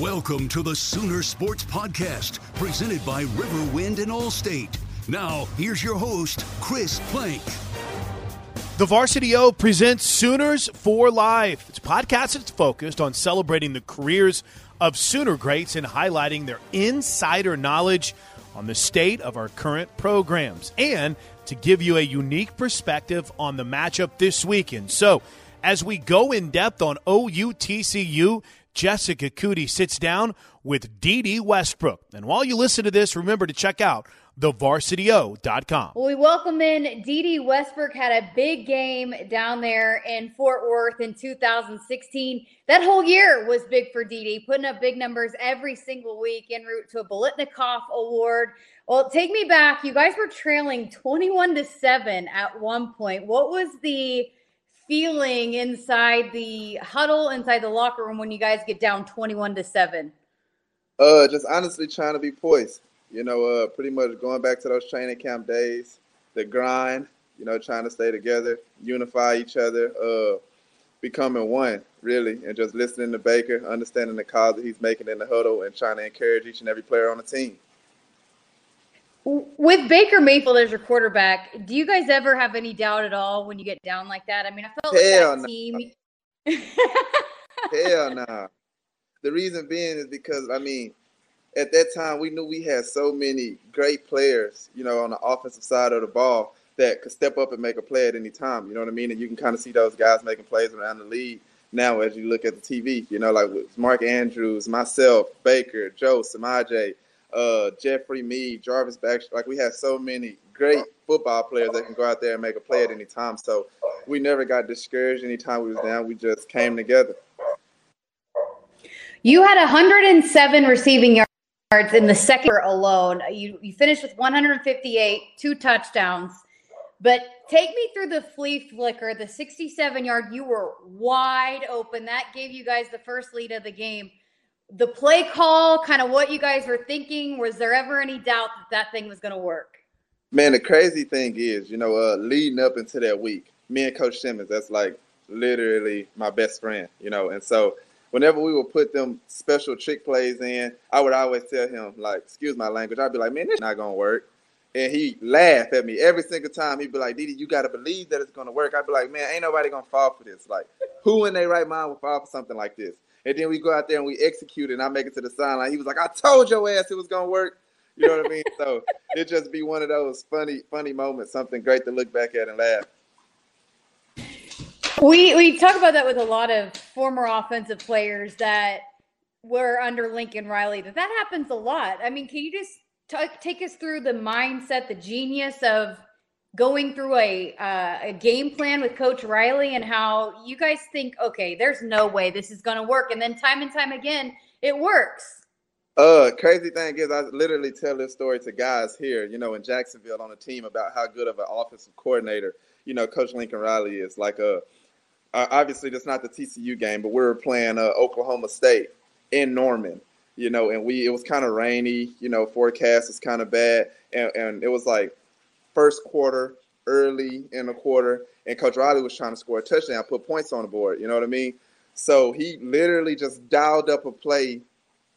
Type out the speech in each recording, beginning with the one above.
Welcome to the Sooner Sports Podcast, presented by Riverwind and Allstate. Now, here's your host, Chris Plank. The Varsity O presents Sooners for Life. It's a podcast that's focused on celebrating the careers of Sooner greats and highlighting their insider knowledge on the state of our current programs and to give you a unique perspective on the matchup this weekend. So, as we go in depth on OUTCU, Jessica Coody sits down with Dede Westbrook. And while you listen to this, remember to check out thevarsityo.com. Well, we welcome in Dede Westbrook. Had a big game down there in Fort Worth in 2016. That whole year was big for Dede, putting up big numbers every single week en route to a Biletnikoff Award. Well, take me back. You guys were trailing 21 to 7 at one point. What was the feeling inside the huddle, inside the locker room when you guys get down 21 to 7? Uh, just honestly trying to be poised. You know, uh, pretty much going back to those training camp days, the grind. You know, trying to stay together, unify each other, uh, becoming one, really, and just listening to Baker, understanding the calls that he's making in the huddle, and trying to encourage each and every player on the team. With Baker Mayfield as your quarterback, do you guys ever have any doubt at all when you get down like that? I mean, I felt Hell like that no. team. Hell nah. The reason being is because I mean, at that time we knew we had so many great players, you know, on the offensive side of the ball that could step up and make a play at any time. You know what I mean? And you can kind of see those guys making plays around the league now as you look at the TV. You know, like with Mark Andrews, myself, Baker, Joe, Samaje, uh, Jeffery Mead, Jarvis Baxter. Like we have so many great football players that can go out there and make a play at any time. So we never got discouraged anytime we was down. We just came together. You had 107 receiving yards in the second alone. You you finished with 158, two touchdowns. But take me through the flea flicker, the 67 yard. You were wide open. That gave you guys the first lead of the game. The play call, kind of what you guys were thinking. Was there ever any doubt that that thing was going to work? Man, the crazy thing is, you know, uh, leading up into that week, me and Coach Simmons, that's like literally my best friend, you know, and so whenever we would put them special trick plays in, I would always tell him, like, excuse my language, I'd be like, man, this not gonna work. And he laugh at me every single time. He'd be like, Dede, you gotta believe that it's gonna work. I'd be like, man, ain't nobody gonna fall for this. Like, who in their right mind would fall for something like this? And then we go out there and we execute and I make it to the sideline. He was like, I told your ass it was gonna work. You know what I mean? So it just be one of those funny, funny moments, something great to look back at and laugh. We we talk about that with a lot of former offensive players that were under Lincoln Riley. That that happens a lot. I mean, can you just t- take us through the mindset, the genius of going through a uh, a game plan with Coach Riley and how you guys think, okay, there's no way this is going to work, and then time and time again, it works. Uh, crazy thing is, I literally tell this story to guys here, you know, in Jacksonville on a team about how good of an offensive coordinator, you know, Coach Lincoln Riley is. Like, uh, obviously, that's not the TCU game, but we were playing uh, Oklahoma State in Norman, you know, and we it was kind of rainy, you know, forecast is kind of bad, and, and it was like first quarter, early in the quarter, and Coach Riley was trying to score a touchdown, put points on the board. You know what I mean? So he literally just dialed up a play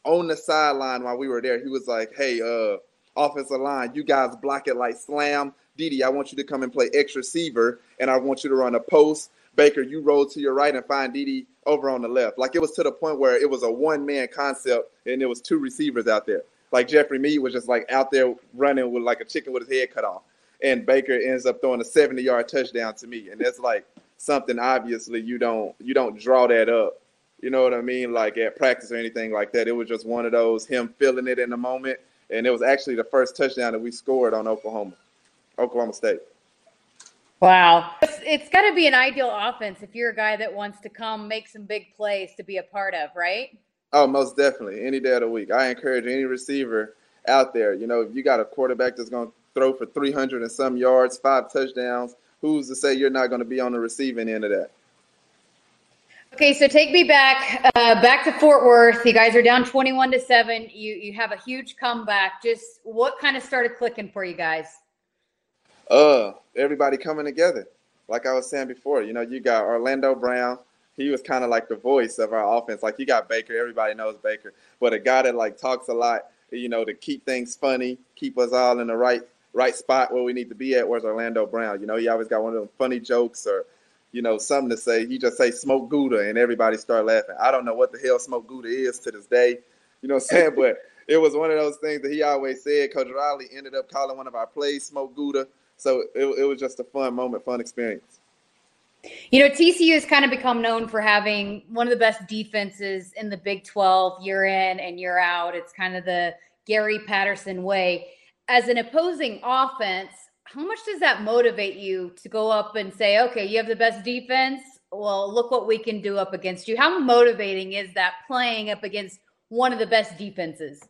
on the sideline while we were there. He was like, "Hey, uh, offensive line, you guys block it like slam. Dede, I want you to come and play X receiver, and I want you to run a post. Baker, you roll to your right and find Dede over on the left. Like it was to the point where it was a one man concept, and there was two receivers out there. Like Jeffery Mead was just like out there running with like a chicken with his head cut off, and Baker ends up throwing a seventy yard touchdown to me, and that's like something obviously you don't you don't draw that up you know what I mean? Like at practice or anything like that. It was just one of those him feeling it in the moment. And it was actually the first touchdown that we scored on Oklahoma, Oklahoma State. Wow. It's, it's got to be an ideal offense if you're a guy that wants to come make some big plays to be a part of, right? Oh, most definitely. Any day of the week. I encourage any receiver out there. You know, if you got a quarterback that's going to throw for 300 and some yards, five touchdowns, who's to say you're not going to be on the receiving end of that? Okay, so take me back, uh, back to Fort Worth. You guys are down twenty-one to seven. You you have a huge comeback. Just what kind of started clicking for you guys? Uh, everybody coming together. Like I was saying before, you know, you got Orlando Brown. He was kind of like the voice of our offense. Like you got Baker. Everybody knows Baker, but a guy that like talks a lot. You know, to keep things funny, keep us all in the right right spot where we need to be at. Where's Orlando Brown? You know, he always got one of them funny jokes or you know, something to say. He just say smoke Gouda and everybody start laughing. I don't know what the hell smoke Gouda is to this day. You know what I'm saying? but it was one of those things that he always said. Coach Riley ended up calling one of our plays smoke Gouda. So it, it was just a fun moment, fun experience. You know, TCU has kind of become known for having one of the best defenses in the Big 12 year in and year out. It's kind of the Gary Patterson way. As an opposing offense, how much does that motivate you to go up and say, okay, you have the best defense? Well, look what we can do up against you. How motivating is that playing up against one of the best defenses?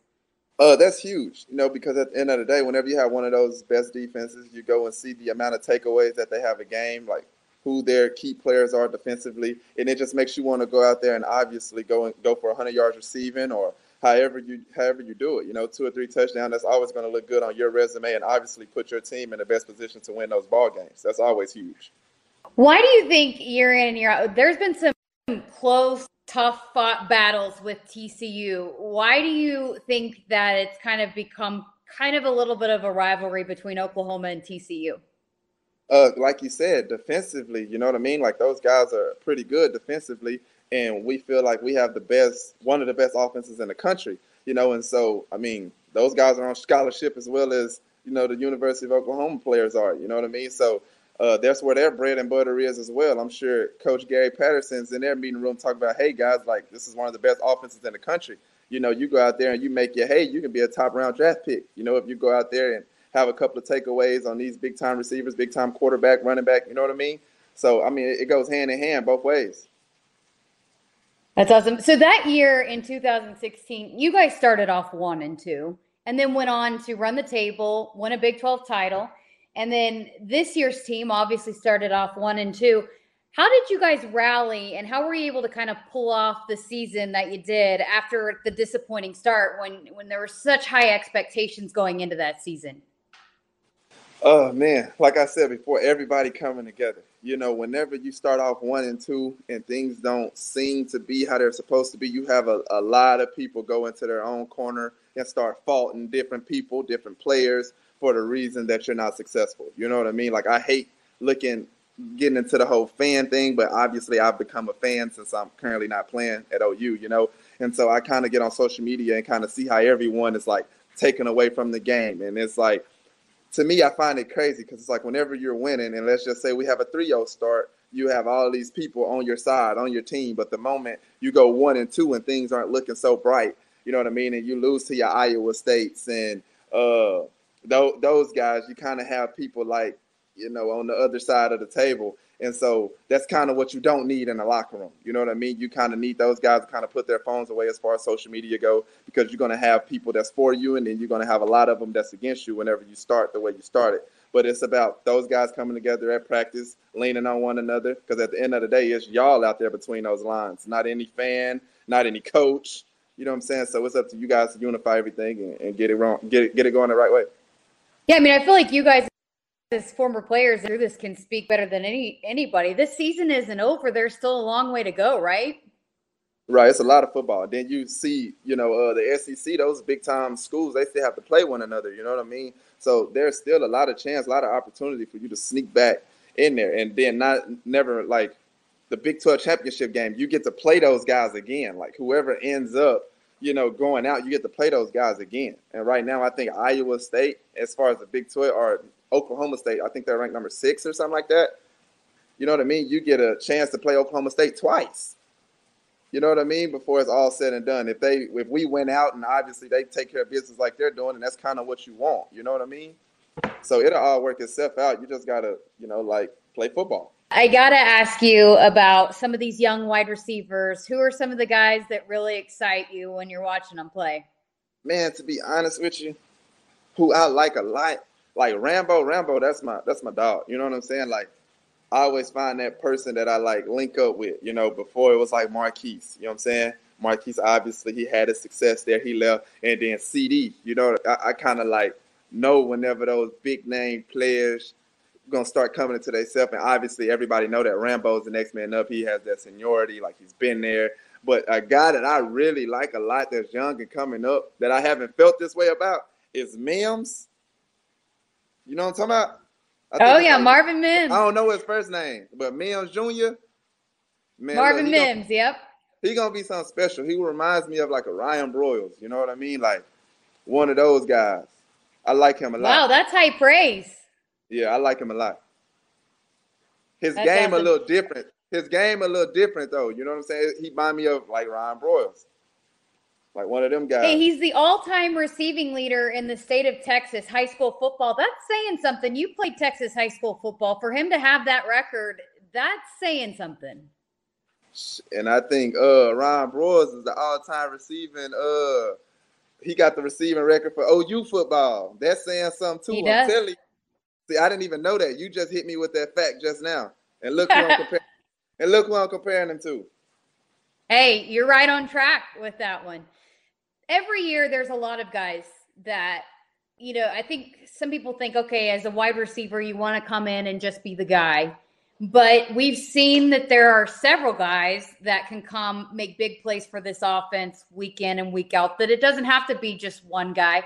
Uh, that's huge, you know, because at the end of the day, whenever you have one of those best defenses, you go and see the amount of takeaways that they have a game, like who their key players are defensively, and it just makes you want to go out there and obviously go and go for 100 yards receiving or however you however you do it. You know, two or three touchdowns, that's always going to look good on your resume and obviously put your team in the best position to win those ball games. That's always huge. Why do you think year in and year out there's been some close, tough fought battles with TCU? Why do you think that it's kind of become kind of a little bit of a rivalry between Oklahoma and TCU? Uh, like you said, defensively, you know what I mean? Like those guys are pretty good defensively and we feel like we have the best, one of the best offenses in the country, you know. And so, I mean, those guys are on scholarship as well as you know the University of Oklahoma players are. You know what I mean? So uh, that's where their bread and butter is as well. I'm sure Coach Gary Patterson's in their meeting room talking about, hey guys, like this is one of the best offenses in the country. You know, you go out there and you make your hey, you can be a top round draft pick. You know, if you go out there and have a couple of takeaways on these big time receivers, big time quarterback, running back. You know what I mean? So I mean, it goes hand in hand both ways. That's awesome. So that year in 2016, you guys started off one and two, and then went on to run the table, win a Big 12 title. And then this year's team obviously started off one and two. How did you guys rally and how were you able to kind of pull off the season that you did after the disappointing start when when there were such high expectations going into that season? Oh man, like I said before, everybody coming together. You know, whenever you start off one and two and things don't seem to be how they're supposed to be, you have a, a lot of people go into their own corner and start faulting different people, different players for the reason that you're not successful. You know what I mean? Like I hate looking getting into the whole fan thing, but obviously I've become a fan since I'm currently not playing at OU, you know? And so I kind of get on social media and kind of see how everyone is like taken away from the game. And it's like, to me, I find it crazy because it's like whenever you're winning, and let's just say we have a 3 0 start, you have all these people on your side, on your team. But the moment you go one and two and things aren't looking so bright, you know what I mean? And you lose to your Iowa States and uh, those guys, you kind of have people like you know, on the other side of the table. And so that's kind of what you don't need in a locker room. You know what I mean? You kind of need those guys to kind of put their phones away as far as social media go, because you're going to have people that's for you, and then you're going to have a lot of them that's against you whenever you start the way you started. But it's about those guys coming together at practice, leaning on one another, because at the end of the day, it's y'all out there between those lines, not any fan, not any coach. You know what I'm saying? So it's up to you guys to unify everything and, and get it wrong, get it, get it going the right way. Yeah, I mean, I feel like you guys as former players through this can speak better than any anybody. This season isn't over. There's still a long way to go, right? Right, it's a lot of football. Then you see, you know, uh, the SEC, those big time schools, they still have to play one another. You know what I mean? So there's still a lot of chance, a lot of opportunity for you to sneak back in there, and then not never like the Big 12 championship game. You get to play those guys again. Like whoever ends up, you know, going out, you get to play those guys again. And right now, I think Iowa State, as far as the Big 12 or Oklahoma State. I think they're ranked number six or something like that. You know what I mean? You get a chance to play Oklahoma State twice. You know what I mean? Before it's all said and done. If they if we went out and obviously they take care of business like they're doing, and that's kind of what you want. You know what I mean? So it'll all work itself out. You just gotta, you know, like play football. I gotta ask you about some of these young wide receivers. Who are some of the guys that really excite you when you're watching them play? Man, to be honest with you, who I like a lot like Rambo, Rambo, that's my that's my dog. You know what I'm saying? Like I always find that person that I like link up with. You know, before it was like Marquise. You know what I'm saying? Marquise, obviously, he had his success there. He left, and then CD. You know, I, I kind of like know whenever those big name players gonna start coming into themselves. And obviously, everybody know that Rambo's the next man up. He has that seniority, like he's been there. But a guy that I really like a lot that's young and coming up that I haven't felt this way about is Mims. You know what I'm talking about? oh yeah, Marvin Mims. I don't know his first name, but Mims Jr. Man, Marvin look, Mims. Gonna, yep. He gonna be something special. He reminds me of like a Ryan Broyles. You know what I mean? Like one of those guys. I like him a lot. Wow, that's high praise. Yeah, I like him a lot. His that's game awesome. a little different. His game a little different though. You know what I'm saying? He remind me of like Ryan Broyles like one of them guys. Hey, he's the all-time receiving leader in the state of Texas high school football. That's saying something. You played Texas high school football. For him to have that record, that's saying something. And I think uh Ryan Broyles is the all-time receiving uh he got the receiving record for OU football. That's saying something too. He I'm does. telling you. See, I didn't even know that. You just hit me with that fact just now. And look who I'm comparing and look who I'm comparing him to. Hey, you're right on track with that one every year there's a lot of guys that you know i think some people think okay as a wide receiver you want to come in and just be the guy. But we've seen that there are several guys that can come make big plays for this offense week in and week out that it doesn't have to be just one guy.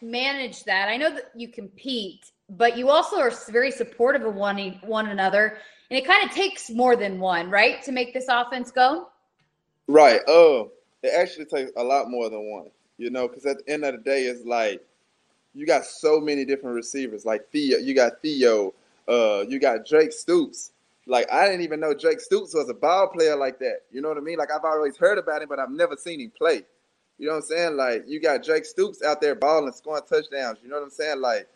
Manage that. I know that you compete but you also are very supportive of one one another and it kind of takes more than one right to make this offense go? Right. Oh it actually takes a lot more than one, you know, because at the end of the day, it's like you got so many different receivers. Like Theo, you got Theo, uh, you got Drake Stoops. Like I didn't even know Drake Stoops was a ball player like that. You know what I mean? Like I've always heard about him, but I've never seen him play. You know what I'm saying? Like you got Drake Stoops out there balling, scoring touchdowns. You know what I'm saying? Like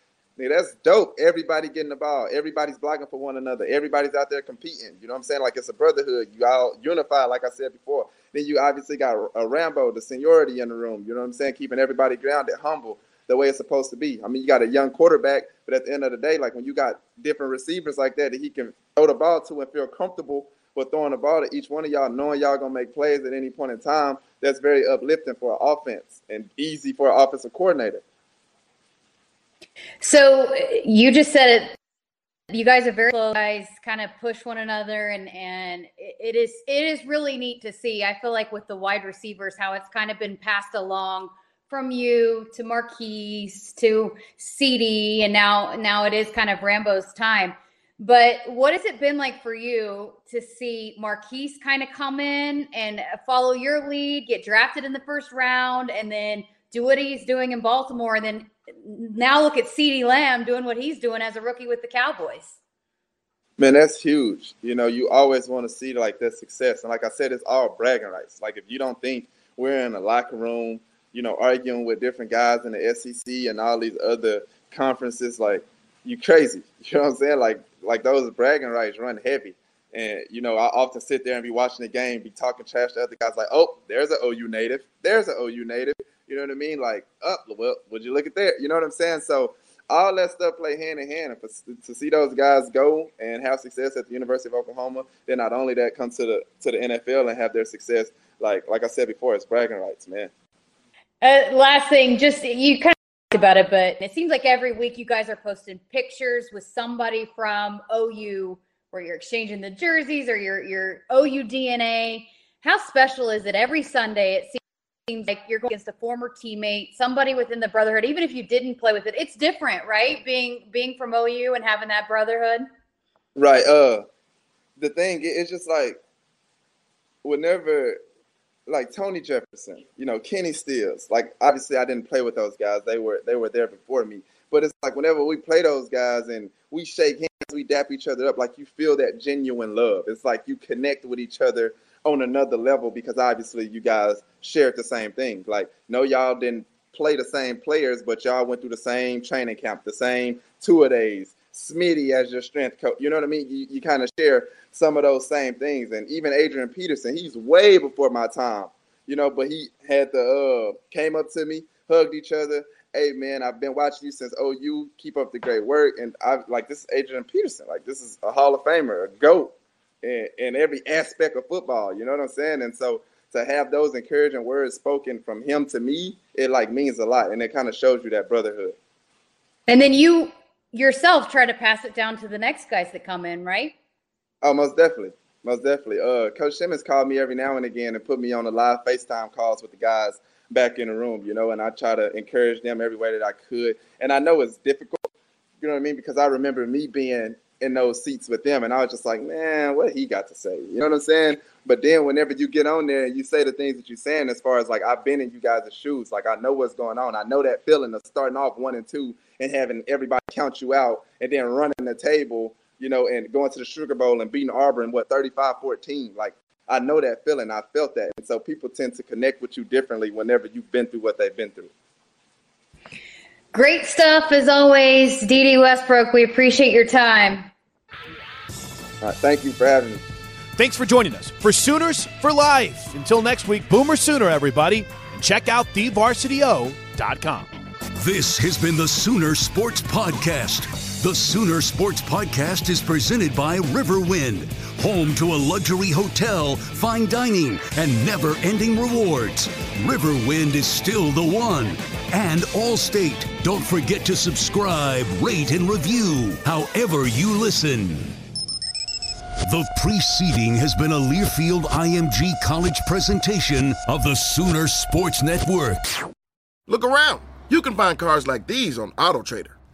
That's dope. Everybody getting the ball. Everybody's blocking for one another. Everybody's out there competing. You know what I'm saying? Like it's a brotherhood. You all unified, like I said before. Then you obviously got a Rambo, the seniority in the room. You know what I'm saying? Keeping everybody grounded, humble, the way it's supposed to be. I mean, you got a young quarterback, but at the end of the day, like when you got different receivers like that that he can throw the ball to and feel comfortable with throwing the ball to each one of y'all, knowing y'all gonna make plays at any point in time, that's very uplifting for an offense and easy for an offensive coordinator. So you just said it. You guys are very close. Guys kind of push one another, and and it is it is really neat to see. I feel like with the wide receivers, how it's kind of been passed along from you to Marquise to CD, and now now it is kind of Rambo's time. But what has it been like for you to see Marquise kind of come in and follow your lead, get drafted in the first round, and then do what he's doing in Baltimore, and then now look at CeeDee Lamb doing what he's doing as a rookie with the Cowboys. Man, that's huge. You know, you always want to see like that success. And like I said, it's all bragging rights. Like if you don't think we're in a locker room, you know, arguing with different guys in the SEC and all these other conferences, like you crazy. You know what I'm saying? Like like those bragging rights run heavy. And you know, I often sit there and be watching the game, be talking trash to other guys, like, "Oh, there's an OU native. There's an OU native." You know what I mean? Like, up, well, would you look at that? You know what I'm saying? So all that stuff play hand in hand. And for, to see those guys go and have success at the University of Oklahoma, then not only that come to the to the NFL and have their success, like like I said before, it's bragging rights, man. Uh, last thing, just you kind of talked about it, but it seems like every week you guys are posting pictures with somebody from OU where you're exchanging the jerseys or your your OU DNA. How special is it every Sunday? It seems seems like you're going against a former teammate, somebody within the brotherhood, even if you didn't play with it. It's different, right? Being being from OU and having that brotherhood. Right. Uh the thing it's just like whenever like Tony Jefferson, you know, Kenny Stills, like obviously I didn't play with those guys. They were they were there before me. But it's like whenever we play those guys and we shake hands, we dap each other up, like you feel that genuine love. It's like you connect with each other on another level because obviously you guys shared the same thing. Like, no, y'all didn't play the same players, but y'all went through the same training camp, the same tour days. Smitty as your strength coach. You know what I mean? You, you kind of share some of those same things. And even Adrian Peterson, he's way before my time, you know, but he had the uh came up to me, hugged each other. Hey man, I've been watching you since OU. Keep up the great work. And I like this is Adrian Peterson. Like this is a Hall of Famer, a GOAT in, in every aspect of football. You know what I'm saying? And so to have those encouraging words spoken from him to me, it like means a lot, and it kind of shows you that brotherhood. And then you yourself try to pass it down to the next guys that come in, right? Oh, most definitely, most definitely. Uh, Coach Simmons called me every now and again and put me on the live FaceTime calls with the guys back in the room, you know, and I try to encourage them every way that I could. And I know it's difficult, you know what I mean, because I remember me being in those seats with them. And I was just like, man, what he got to say? You know what I'm saying? But then whenever you get on there and you say the things that you're saying, as far as like I've been in you guys' shoes, like I know what's going on. I know that feeling of starting off one and two and having everybody count you out and then running the table, you know, and going to the Sugar Bowl and beating Auburn, what, 35-14. Like I know that feeling. I felt that. And so people tend to connect with you differently whenever you've been through what they've been through. Great stuff as always, Dede Westbrook. We appreciate your time. All right, thank you for having me. Thanks for joining us for Sooners for Life. Until next week, Boomer Sooner, everybody. And check out thevarsityo.com. This has been the Sooner Sports Podcast. The Sooner Sports Podcast is presented by Riverwind, home to a luxury hotel, fine dining, and never ending rewards. Riverwind is still the one and Allstate. Don't forget to subscribe, rate, and review however you listen. The preceding has been a Learfield IMG College presentation of the Sooner Sports Network. Look around. You can find cars like these on AutoTrader,